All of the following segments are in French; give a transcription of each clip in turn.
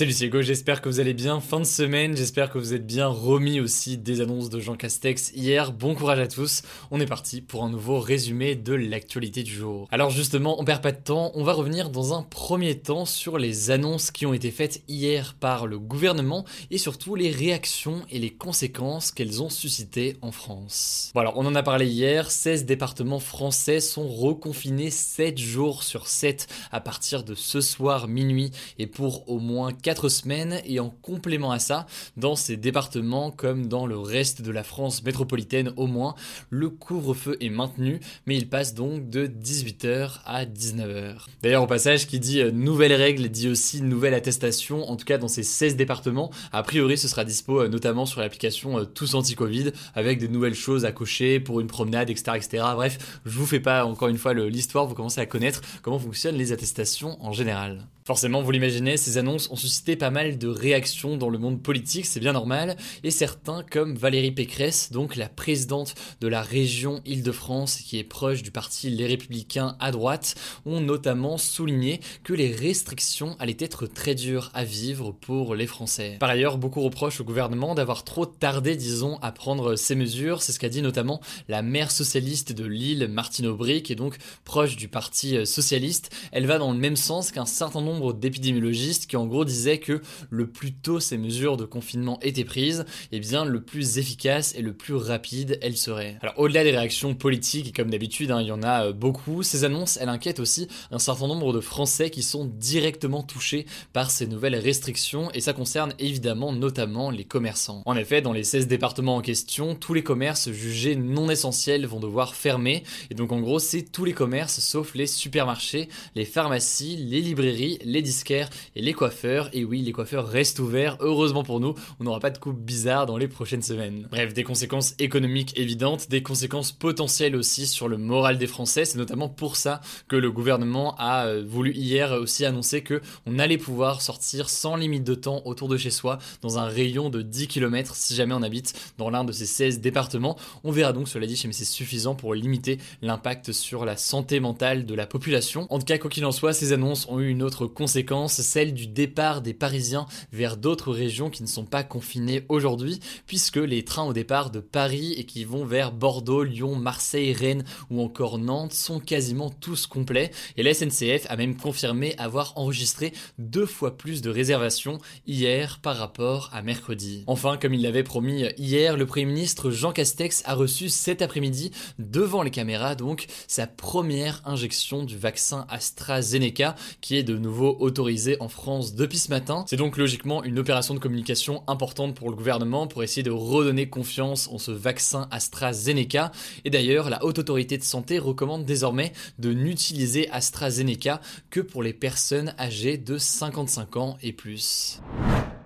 Salut c'est Hugo, j'espère que vous allez bien. Fin de semaine, j'espère que vous êtes bien remis aussi des annonces de Jean Castex hier. Bon courage à tous. On est parti pour un nouveau résumé de l'actualité du jour. Alors justement, on perd pas de temps, on va revenir dans un premier temps sur les annonces qui ont été faites hier par le gouvernement et surtout les réactions et les conséquences qu'elles ont suscitées en France. Bon alors, on en a parlé hier, 16 départements français sont reconfinés 7 jours sur 7 à partir de ce soir minuit et pour au moins 4 semaines et en complément à ça, dans ces départements comme dans le reste de la France métropolitaine au moins, le couvre-feu est maintenu, mais il passe donc de 18h à 19h. D'ailleurs au passage qui dit euh, nouvelle règle dit aussi nouvelle attestation, en tout cas dans ces 16 départements, a priori ce sera dispo euh, notamment sur l'application euh, Tous Anti-Covid, avec des nouvelles choses à cocher pour une promenade, etc. etc. Bref, je vous fais pas encore une fois l'histoire, vous commencez à connaître comment fonctionnent les attestations en général. Forcément, vous l'imaginez, ces annonces ont suscité pas mal de réactions dans le monde politique, c'est bien normal, et certains, comme Valérie Pécresse, donc la présidente de la région Île-de-France, qui est proche du parti Les Républicains à droite, ont notamment souligné que les restrictions allaient être très dures à vivre pour les Français. Par ailleurs, beaucoup reprochent au gouvernement d'avoir trop tardé, disons, à prendre ces mesures, c'est ce qu'a dit notamment la maire socialiste de Lille, Martine Aubry, qui est donc proche du parti socialiste. Elle va dans le même sens qu'un certain nombre d'épidémiologistes qui en gros disaient que le plus tôt ces mesures de confinement étaient prises, et eh bien le plus efficace et le plus rapide elles seraient. Alors au-delà des réactions politiques, et comme d'habitude hein, il y en a euh, beaucoup, ces annonces elles inquiètent aussi un certain nombre de Français qui sont directement touchés par ces nouvelles restrictions, et ça concerne évidemment notamment les commerçants. En effet, dans les 16 départements en question, tous les commerces jugés non essentiels vont devoir fermer, et donc en gros c'est tous les commerces sauf les supermarchés, les pharmacies, les librairies, les disquaires et les coiffeurs. Et oui, les coiffeurs restent ouverts. Heureusement pour nous, on n'aura pas de coupe bizarre dans les prochaines semaines. Bref, des conséquences économiques évidentes, des conséquences potentielles aussi sur le moral des Français. C'est notamment pour ça que le gouvernement a euh, voulu hier aussi annoncer que on allait pouvoir sortir sans limite de temps autour de chez soi dans un rayon de 10 km si jamais on habite dans l'un de ces 16 départements. On verra donc, cela dit, mais c'est suffisant pour limiter l'impact sur la santé mentale de la population. En tout cas, quoi qu'il en soit, ces annonces ont eu une autre conséquence, celle du départ des Parisiens vers d'autres régions qui ne sont pas confinées aujourd'hui, puisque les trains au départ de Paris et qui vont vers Bordeaux, Lyon, Marseille, Rennes ou encore Nantes sont quasiment tous complets, et la SNCF a même confirmé avoir enregistré deux fois plus de réservations hier par rapport à mercredi. Enfin, comme il l'avait promis hier, le Premier ministre Jean Castex a reçu cet après-midi, devant les caméras donc, sa première injection du vaccin AstraZeneca, qui est de nouveau autorisé en France depuis ce matin. C'est donc logiquement une opération de communication importante pour le gouvernement pour essayer de redonner confiance en ce vaccin AstraZeneca. Et d'ailleurs, la Haute Autorité de Santé recommande désormais de n'utiliser AstraZeneca que pour les personnes âgées de 55 ans et plus.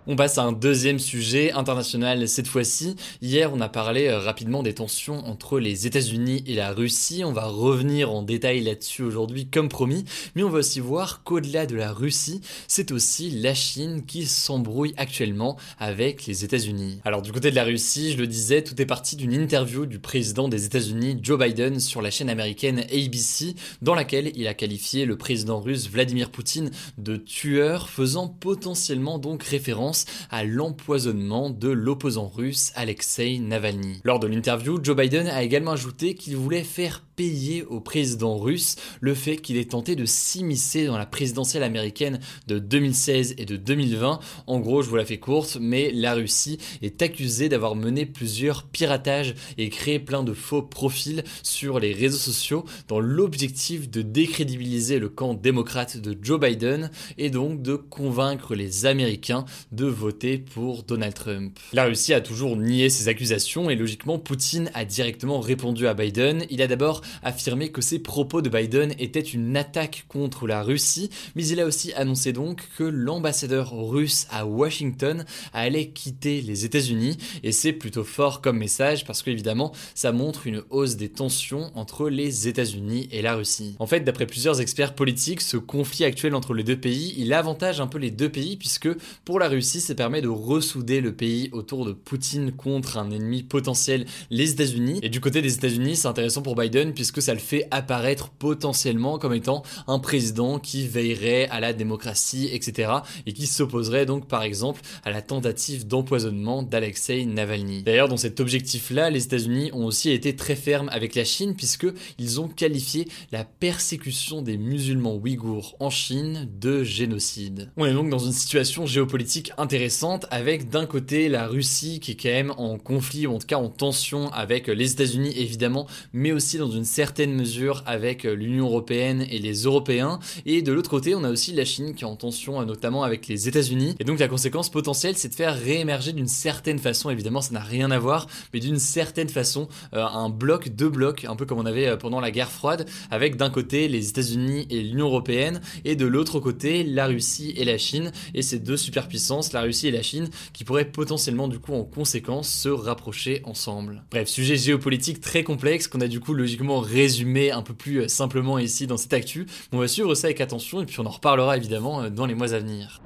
On passe à un deuxième sujet international cette fois-ci. Hier, on a parlé euh, rapidement des tensions entre les États-Unis et la Russie. On va revenir en détail là-dessus aujourd'hui comme promis, mais on va aussi voir qu'au-delà de la Russie, c'est aussi la Chine qui s'embrouille actuellement avec les États-Unis. Alors du côté de la Russie, je le disais, tout est parti d'une interview du président des États-Unis, Joe Biden, sur la chaîne américaine ABC, dans laquelle il a qualifié le président russe Vladimir Poutine de tueur, faisant potentiellement donc référence à l'empoisonnement de l'opposant russe Alexei Navalny. Lors de l'interview, Joe Biden a également ajouté qu'il voulait faire payer au président russe le fait qu'il ait tenté de s'immiscer dans la présidentielle américaine de 2016 et de 2020. En gros, je vous la fais courte, mais la Russie est accusée d'avoir mené plusieurs piratages et créé plein de faux profils sur les réseaux sociaux dans l'objectif de décrédibiliser le camp démocrate de Joe Biden et donc de convaincre les Américains de voter pour Donald Trump. La Russie a toujours nié ces accusations et logiquement Poutine a directement répondu à Biden. Il a d'abord affirmé que ces propos de Biden étaient une attaque contre la Russie, mais il a aussi annoncé donc que l'ambassadeur russe à Washington allait quitter les États-Unis et c'est plutôt fort comme message parce qu'évidemment ça montre une hausse des tensions entre les États-Unis et la Russie. En fait, d'après plusieurs experts politiques, ce conflit actuel entre les deux pays, il avantage un peu les deux pays puisque pour la Russie, ça permet de ressouder le pays autour de Poutine contre un ennemi potentiel, les États-Unis. Et du côté des États-Unis, c'est intéressant pour Biden puisque ça le fait apparaître potentiellement comme étant un président qui veillerait à la démocratie, etc. et qui s'opposerait donc par exemple à la tentative d'empoisonnement d'Alexei Navalny. D'ailleurs, dans cet objectif-là, les États-Unis ont aussi été très fermes avec la Chine puisque ils ont qualifié la persécution des musulmans ouïghours en Chine de génocide. On est donc dans une situation géopolitique intéressante avec d'un côté la Russie qui est quand même en conflit ou en tout cas en tension avec les États-Unis évidemment, mais aussi dans une certaine mesure avec l'Union européenne et les Européens. Et de l'autre côté, on a aussi la Chine qui est en tension notamment avec les États-Unis. Et donc la conséquence potentielle, c'est de faire réémerger d'une certaine façon, évidemment ça n'a rien à voir, mais d'une certaine façon euh, un bloc, deux blocs, un peu comme on avait euh, pendant la guerre froide, avec d'un côté les États-Unis et l'Union européenne, et de l'autre côté la Russie et la Chine, et ces deux superpuissances, la Russie et la Chine, qui pourraient potentiellement du coup en conséquence se rapprocher ensemble. Bref, sujet géopolitique très complexe qu'on a du coup logiquement résumé un peu plus euh, simplement ici dans cette actu. On va suivre ça avec attention et puis on en reparlera évidemment dans les mois à venir.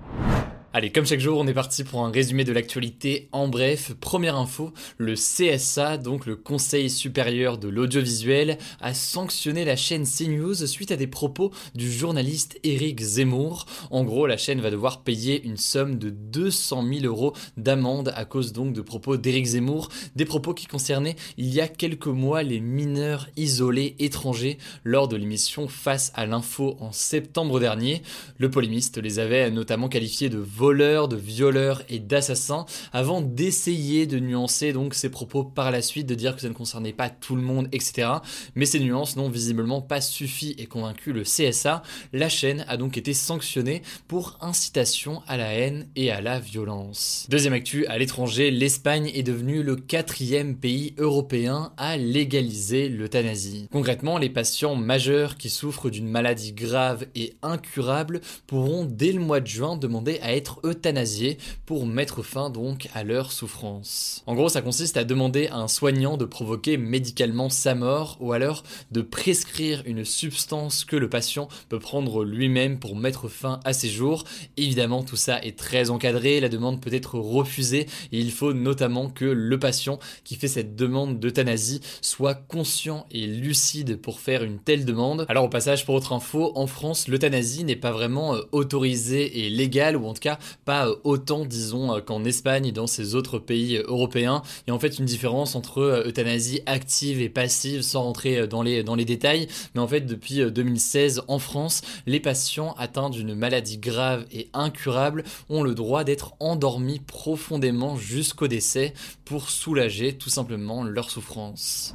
Allez, comme chaque jour, on est parti pour un résumé de l'actualité en bref. Première info, le CSA, donc le Conseil supérieur de l'audiovisuel, a sanctionné la chaîne CNews suite à des propos du journaliste Eric Zemmour. En gros, la chaîne va devoir payer une somme de 200 000 euros d'amende à cause donc de propos d'Eric Zemmour, des propos qui concernaient il y a quelques mois les mineurs isolés étrangers lors de l'émission Face à l'info en septembre dernier. Le polémiste les avait notamment qualifiés de voleurs, de violeurs et d'assassins, avant d'essayer de nuancer donc ses propos par la suite, de dire que ça ne concernait pas tout le monde, etc. Mais ces nuances n'ont visiblement pas suffi et convaincu le CSA. La chaîne a donc été sanctionnée pour incitation à la haine et à la violence. Deuxième actu, à l'étranger, l'Espagne est devenue le quatrième pays européen à légaliser l'euthanasie. Concrètement, les patients majeurs qui souffrent d'une maladie grave et incurable pourront dès le mois de juin demander à être euthanasiés pour mettre fin donc à leur souffrance. En gros, ça consiste à demander à un soignant de provoquer médicalement sa mort ou alors de prescrire une substance que le patient peut prendre lui-même pour mettre fin à ses jours. Évidemment, tout ça est très encadré, la demande peut être refusée et il faut notamment que le patient qui fait cette demande d'euthanasie soit conscient et lucide pour faire une telle demande. Alors au passage, pour autre info, en France, l'euthanasie n'est pas vraiment euh, autorisée et légale ou en tout cas pas euh, autant, disons, euh, qu'en Espagne et dans ces autres pays euh, européens. Il y a en fait une différence entre euthanasie active et passive, sans rentrer dans les, dans les détails. Mais en fait, depuis 2016, en France, les patients atteints d'une maladie grave et incurable ont le droit d'être endormis profondément jusqu'au décès pour soulager tout simplement leur souffrance.